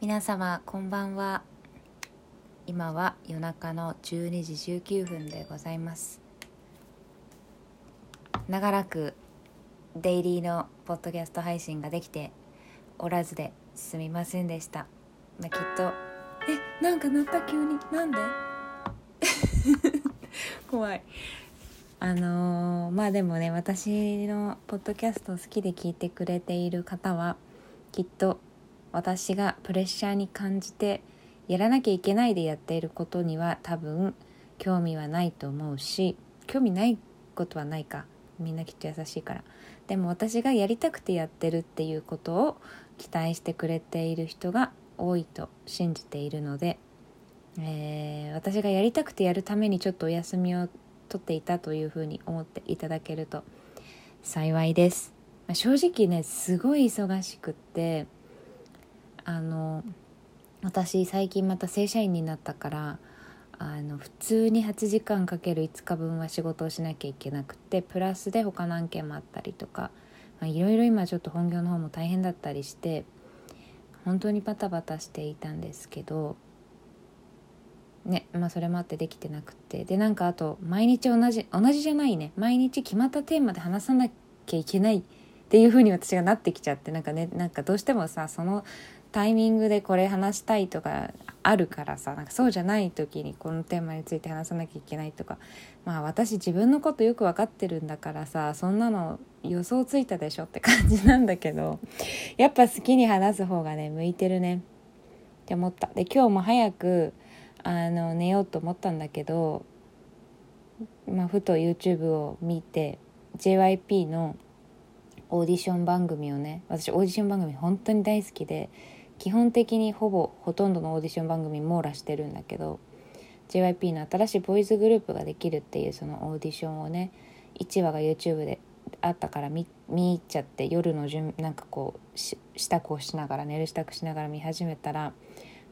皆様こんばんは。今は夜中の12時19分でございます。長らくデイリーのポッドキャスト配信ができておらずですみませんでした、まあ、きっと。えなんか鳴った急に。なんで？怖い。あのーまあでもね私のポッドキャスト好きで聞いてくれている方はきっと私がプレッシャーに感じてやらなきゃいけないでやっていることには多分興味はないと思うし興味ないことはないか。みんなきっと優しいから。でも私がやりたくてやってるっていうことを期待してくれている人が多いと信じているので、えー私がやりたくてやるためにちょっとお休みを取っていたというふうに思っていただけると幸いです、まあ正直ねすごい忙しくってあの私最近また正社員になったからあの普通に8時間かける5日分は仕事をしなきゃいけなくてプラスで他の案件もあったりとかいろいろ今ちょっと本業の方も大変だったりして本当にバタバタしていたんですけどねまあそれもあってできてなくてでなんかあと毎日同じ同じじゃないね毎日決まったテーマで話さなきゃいけないっていう風に私がなってきちゃってなんかねなんかどうしてもさそのタイミングでこれ話したいとかあるからさなんかそうじゃない時にこのテーマについて話さなきゃいけないとか。まあ私自分のことよく分かってるんだからさそんなの予想ついたでしょって感じなんだけど。やっぱ好きに話す方がね向いてるね。って思った。で今日も早くあの寝ようと思ったんだけど、まあ、ふと YouTube を見て JYP のオーディション番組をね私オーディション番組本当に大好きで基本的にほぼほとんどのオーディション番組網羅してるんだけど JYP の新しいボーイズグループができるっていうそのオーディションをね1話が YouTube であったから見見入っちゃって夜の準なんかこう支度をしながら寝る支度しながら見始めたら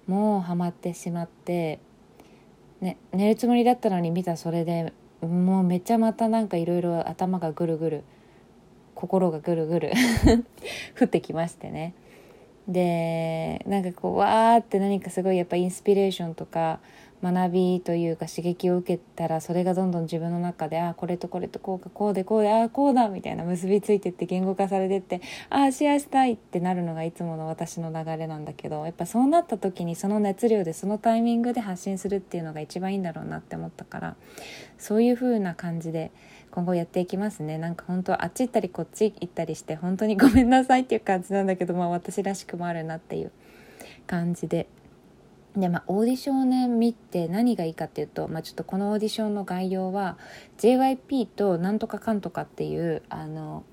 もうハマってしまって、ね、寝るつもりだったのに見たそれでもうめっちゃまたなんかいろいろ頭がぐるぐる心がぐるぐる 降ってきましてね。でなんかこうわーって何かすごいやっぱインスピレーションとか学びというか刺激を受けたらそれがどんどん自分の中であこれとこれとこうかこうでこうでああこうだみたいな結びついてって言語化されてってああシェアしたいってなるのがいつもの私の流れなんだけどやっぱそうなった時にその熱量でそのタイミングで発信するっていうのが一番いいんだろうなって思ったからそういう風な感じで今後やっていきますねなんか本当あっち行ったりこっち行ったりして本当にごめんなさいっていう感じなんだけどまあ私らしくもあるなっていう感じで。でまあ、オーディションをね見て何がいいかっていうと、まあ、ちょっとこのオーディションの概要は JYP となんとかかんとかっていうあの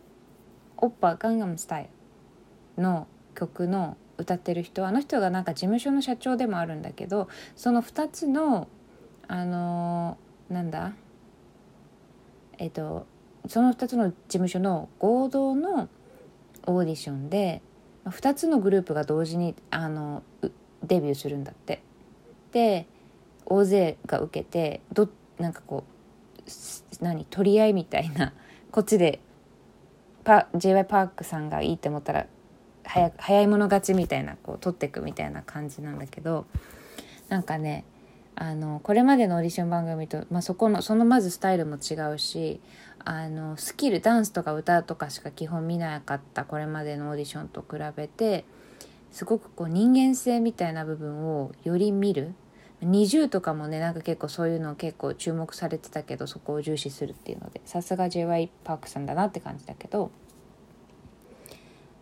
オッパガンガムスタイルの曲の歌ってる人あの人がなんか事務所の社長でもあるんだけどその2つのあのなんだえっとその2つの事務所の合同のオーディションで2つのグループが同時にあのデビューするんだって。で大勢が受けてどなんかこう何取り合いみたいなこっちでパ j y パークさんがいいって思ったら早早い者勝ちみたいなこう取ってくみたいな感じなんだけどなんかねあのこれまでのオーディション番組と、まあ、そこのそのまずスタイルも違うしあのスキルダンスとか歌とかしか基本見なかったこれまでのオーディションと比べてすごくこう人間性みたいな部分をより見る。20とかもねなんか結構そういうの結構注目されてたけどそこを重視するっていうのでさすが j y パークさんだなって感じだけど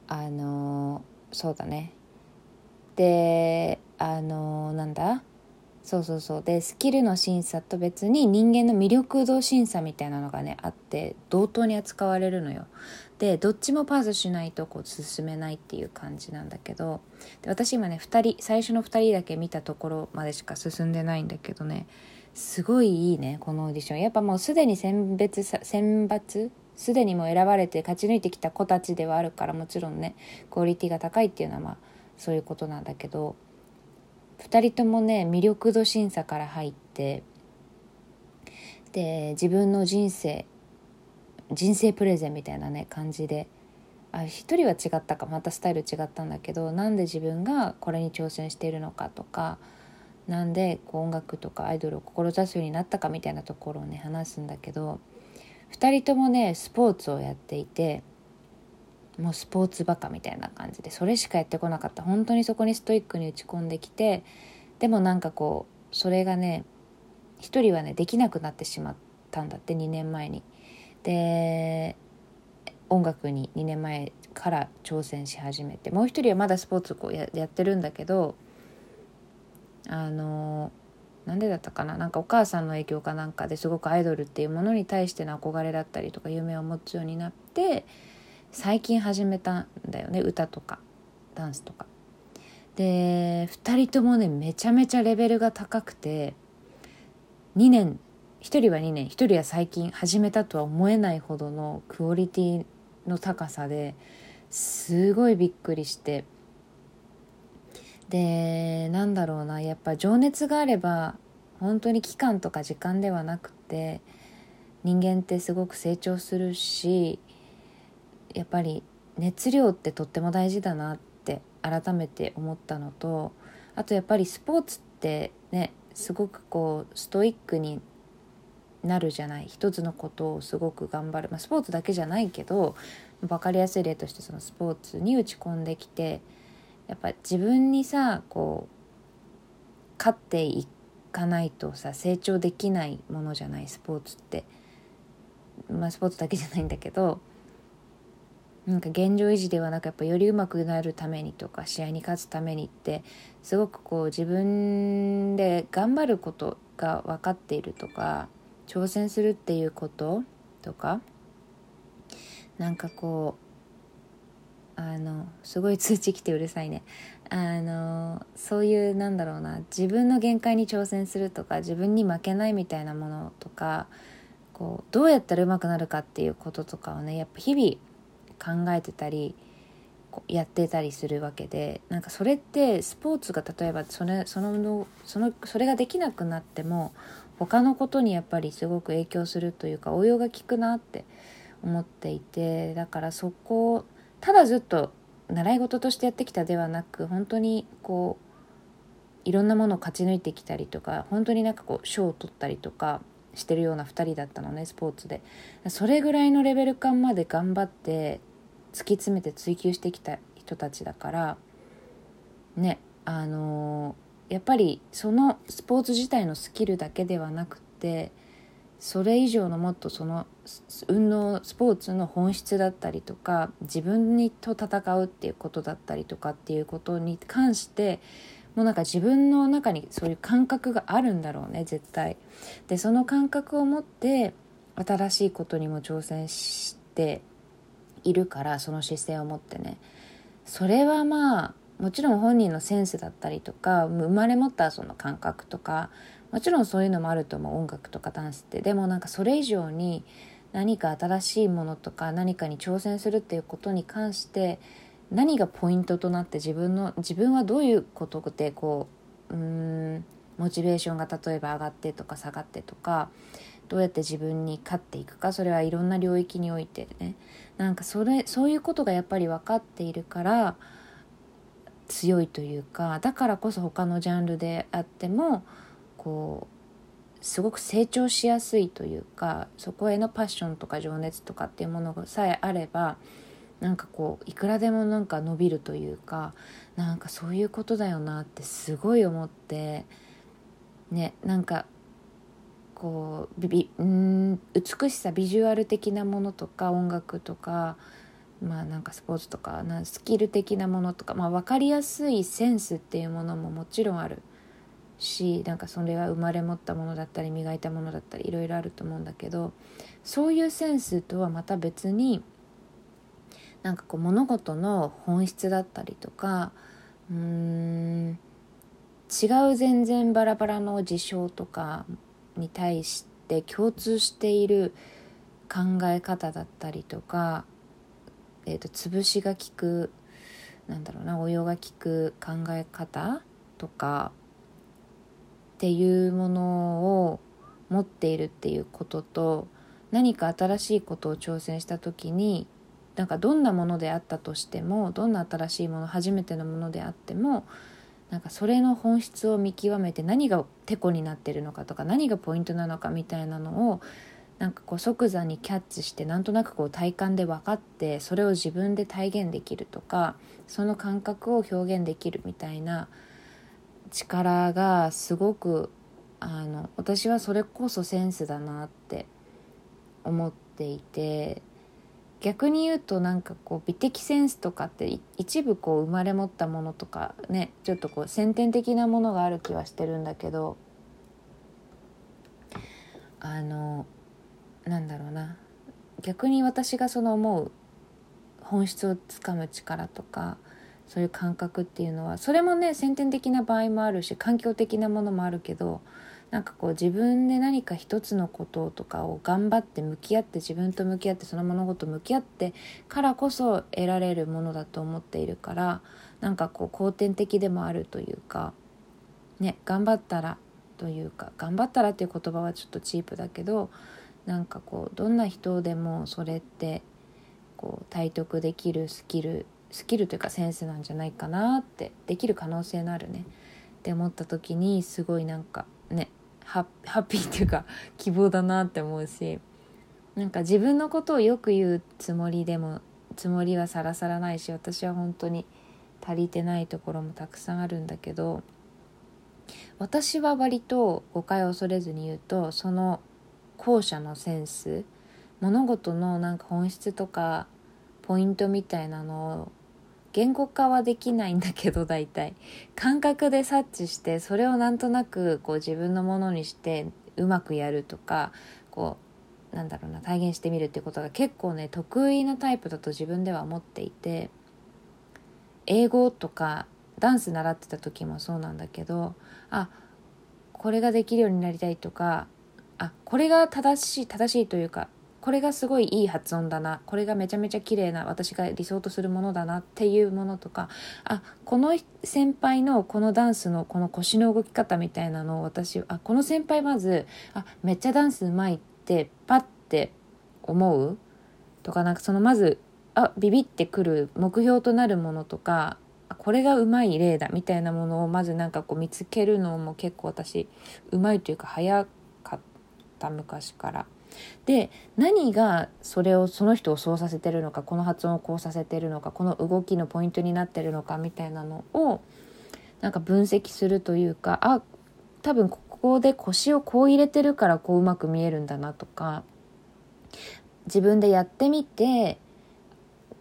あのそうだね。であのなんだ？そうそうそう。でスキルの審査と別に人間の魅力度審査みたいなのがねあって同等に扱われるのよ。でどっちもパースしないとこう進めないっていう感じなんだけどで私今ね2人最初の2人だけ見たところまでしか進んでないんだけどねすごいいいねこのオーディション。やっぱもうすでに選別選抜すでにもう選ばれて勝ち抜いてきた子たちではあるからもちろんねクオリティが高いっていうのはまあそういうことなんだけど2人ともね魅力度審査から入ってで自分の人生人生プレゼンみたいなね感じであ一人は違ったかまたスタイル違ったんだけどなんで自分がこれに挑戦しているのかとかなんでこう音楽とかアイドルを志すようになったかみたいなところをね話すんだけど2人ともねスポーツをやっていてもうスポーツバカみたいな感じでそれしかやってこなかった本当にそこにストイックに打ち込んできてでもなんかこうそれがね1人はねできなくなってしまったんだって2年前に。で音楽に2年前から挑戦し始めてもう一人はまだスポーツこうややってるんだけどあのなんでだったかな？なんかお母さんの影響かなんかですごくアイドルっていうものに対しての憧れだったりとか夢を持つようになって最近始めたんだよね歌とかダンスとか。で2人ともねめちゃめちゃレベルが高くて2年1人は2年1人は最近始めたとは思えないほどのクオリティの高さですごいびっくりしてでなんだろうなやっぱ情熱があれば本当に期間とか時間ではなくて人間ってすごく成長するしやっぱり熱量ってとっても大事だなって改めて思ったのとあとやっぱりスポーツってねすごくこうストイックになるじゃない。一つのことをすごく頑張る、まあ、スポーツだけじゃないけど分かりやすい例としてそのスポーツに打ち込んできてやっぱ自分にさこう勝っていかないとさ成長できないものじゃない。スポーツって。まあスポーツだけじゃないんだけどなんか現状維持ではなくやっぱより上手くなるためにとか試合に勝つためにってすごくこう自分で頑張ることが分かっているとか挑戦するっていうこととかなんかこうあのすごい通知来てうるさいね。あのそういうなんだろうな自分の限界に挑戦するとか自分に負けないみたいなものとかこうどうやったらうまくなるかっていうこととかをねやっぱ日々考えてたりやってたりするわけでなんかそれってスポーツが例えばそれそのそのそれができなくなっても他のことにやっぱりすごく影響するというか応用が効くなって思っていてだからそこをただずっと習い事としてやってきたではなく本当にこういろんなものを勝ち抜いてきたりとか本当になんかこう賞を取ったりとかしてるような2人だったのねスポーツで。それぐらいのレベル感まで頑張って突き詰めて追求してきた人たちだからねあのー、やっぱりそのスポーツ自体のスキルだけではなくてそれ以上のもっとその運動スポーツの本質だったりとか自分にと戦うっていうことだったりとかっていうことに関してもうなんか自分の中にそういう感覚があるんだろうね絶対。でその感覚を持って新しいことにも挑戦しているからその姿勢を持ってね。それはまあもちろん本人のセンスだったりとか生まれ持ったその感覚とかもちろんそういうのもあると思う音楽とかダンスって。でもなんかそれ以上に何か新しいものとか何かに挑戦するっていうことに関して何がポイントとなって自分の自分はどういうことでこううんモチベーションが例えば上がってとか下がってとかどうやって自分に勝っていくかそれはいろんな領域においてね。なんかそれそういうことがやっぱり分かっているから強いというかだからこそ他のジャンルであってもこうすごく成長しやすいというかそこへのパッションとか情熱とかっていうものさえあればなんかこういくらでもなんか伸びるというかなんかそういうことだよなってすごい思ってねなんかこうビうん美しさビジュアル的なものとか音楽とかまあなんかスポーツとかなスキル的なものとか、まあ、分かりやすいセンスっていうものももちろんある。しなんかそれは生まれ持ったものだったり磨いたものだったりいろいろあると思うんだけどそういうセンスとはまた別になんかこう物事の本質だったりとかうーん違う全然バラバラの事象とかに対して共通している考え方だったりとか、えーと、潰しが効くなんだろうな応用が効く考え方とかっていうものを持っているっていうことと何か新しいことを挑戦した時になんかどんなものであったとしてもどんな新しいもの初めてのものであってもなんかそれの本質を見極めて何がてこになってるのかとか何がポイントなのかみたいなのをなんかこう即座にキャッチしてなんとなくこう体感で分かってそれを自分で体現できるとかその感覚を表現できるみたいな力がすごくあの私はそれこそセンスだなって思っていて逆に言うとなんかこう美的センスとかって一部こう生まれ持ったものとかねちょっとこう先天的なものがある気はしてるんだけどあのなんだろうな。逆に私がその思う本質をつかむ力とかそういう感覚っていうのはそれもね先天的な場合もあるし環境的なものもあるけどなんかこう自分で何か一つのこととかを頑張って向き合って自分と向き合ってその物事向き合ってからこそ得られるものだと思っているからなんかこう後天的でもあるというかね頑張ったらというか頑張ったらっていう言葉はちょっとチープだけどなんかこうどんな人でもそれってこう体得できるスキルスキルというかセンスなんじゃないかなってできる可能性のあるねって思った時にすごいなんかねハッピーっていうか希望だなって思うしなんか自分のことをよく言うつもりでもつもりはさらさらないし私は本当に足りてないところもたくさんあるんだけど私は割と誤解を恐れずに言うとその後者のセンス物事のなんか本質とかポイントみたいなのを言語化はできないんだけど 大体。感覚で察知してそれをなんとなくこう自分のものにしてうまくやるとかこうなんだろうな体現してみるっていうことが結構ね得意なタイプだと自分では思っていて英語とかダンス習ってた時もそうなんだけどあこれができるようになりたいとかあこれが正しい正しいというかこれがすごいいい発音だなこれがめちゃめちゃ綺麗な私が理想とするものだなっていうものとかあこの先輩のこのダンスのこの腰の動き方みたいなのを私あこの先輩まずあめっちゃダンスうまいってパッて思う？とかなんかそのまずあビビってくる目標となるものとかこれがうまい例だみたいなものをまずなんかこう見つけるのも結構私うまいというか早かった昔から。で何がそれをその人をそうさせてるのかこの発音をこうさせてるのかこの動きのポイントになってるのかみたいなのをなんか分析するというかあ多分ここで腰をこう入れてるからこううまく見えるんだなとか自分でやってみて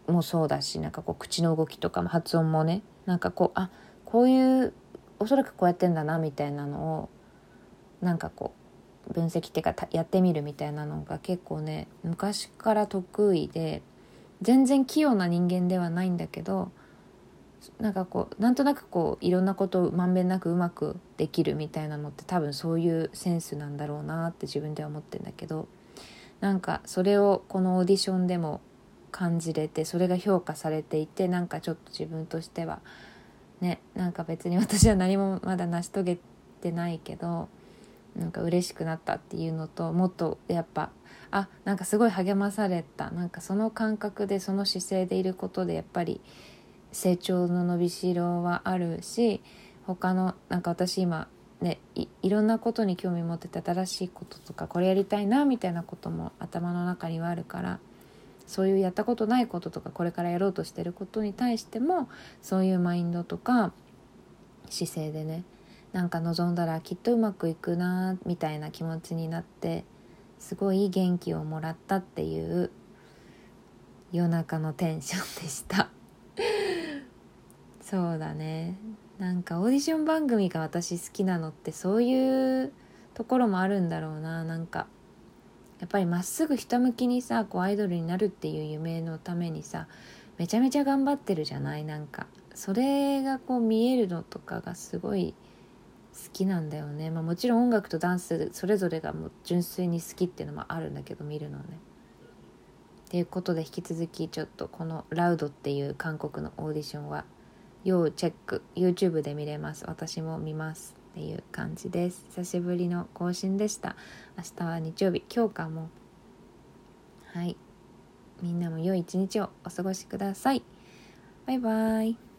もそうだしなんかこう口の動きとかも発音もねなんかこうあこういうおそらくこうやってんだなみたいなのをなんかこう分析っていうかやってみるみたいなのが結構ね昔から得意で全然器用な人間ではないんだけどなんかこうなんとなくこういろんなことをまんべんなくうまくできるみたいなのって多分そういうセンスなんだろうなって自分では思ってんだけどなんかそれをこのオーディションでも感じれてそれが評価されていてなんかちょっと自分としてはねなんか別に私は何もまだ成し遂げてないけどなんか嬉しくなったっていうのともっとやっぱあなんかすごい励まされた。なんかその感覚でその姿勢でいることでやっぱり成長の伸びしろはあるし他のなんか私今ねいいろんなことに興味持ってて新しいこととかこれやりたいなみたいなことも頭の中にはあるからそういうやったことないこととかこれからやろうとしてることに対してもそういうマインドとか姿勢でねなんか望んだらきっとうまくいくなみたいな気持ちになってすごい元気をもらったっていう夜中のテンションでした。そうだね。なんかオーディション番組が私好きなのってそういうところもあるんだろうな。なんかやっぱりまっすぐひたむきにさこうアイドルになるっていう夢のためにさめちゃめちゃ頑張ってるじゃない？なんかそれがこう見えるのとかがすごいきなんだよね、まあ、もちろん音楽とダンスそれぞれがもう純粋に好きっていうのもあるんだけど見るのね。っていうことで引き続きちょっとこの「ラウドっていう韓国のオーディションは要チェック。YouTube で見れます。私も見ますっていう感じです。久しぶりの更新でした。明日は日曜日。今日かも。はい。みんなも良い一日をお過ごしください。バイバイ。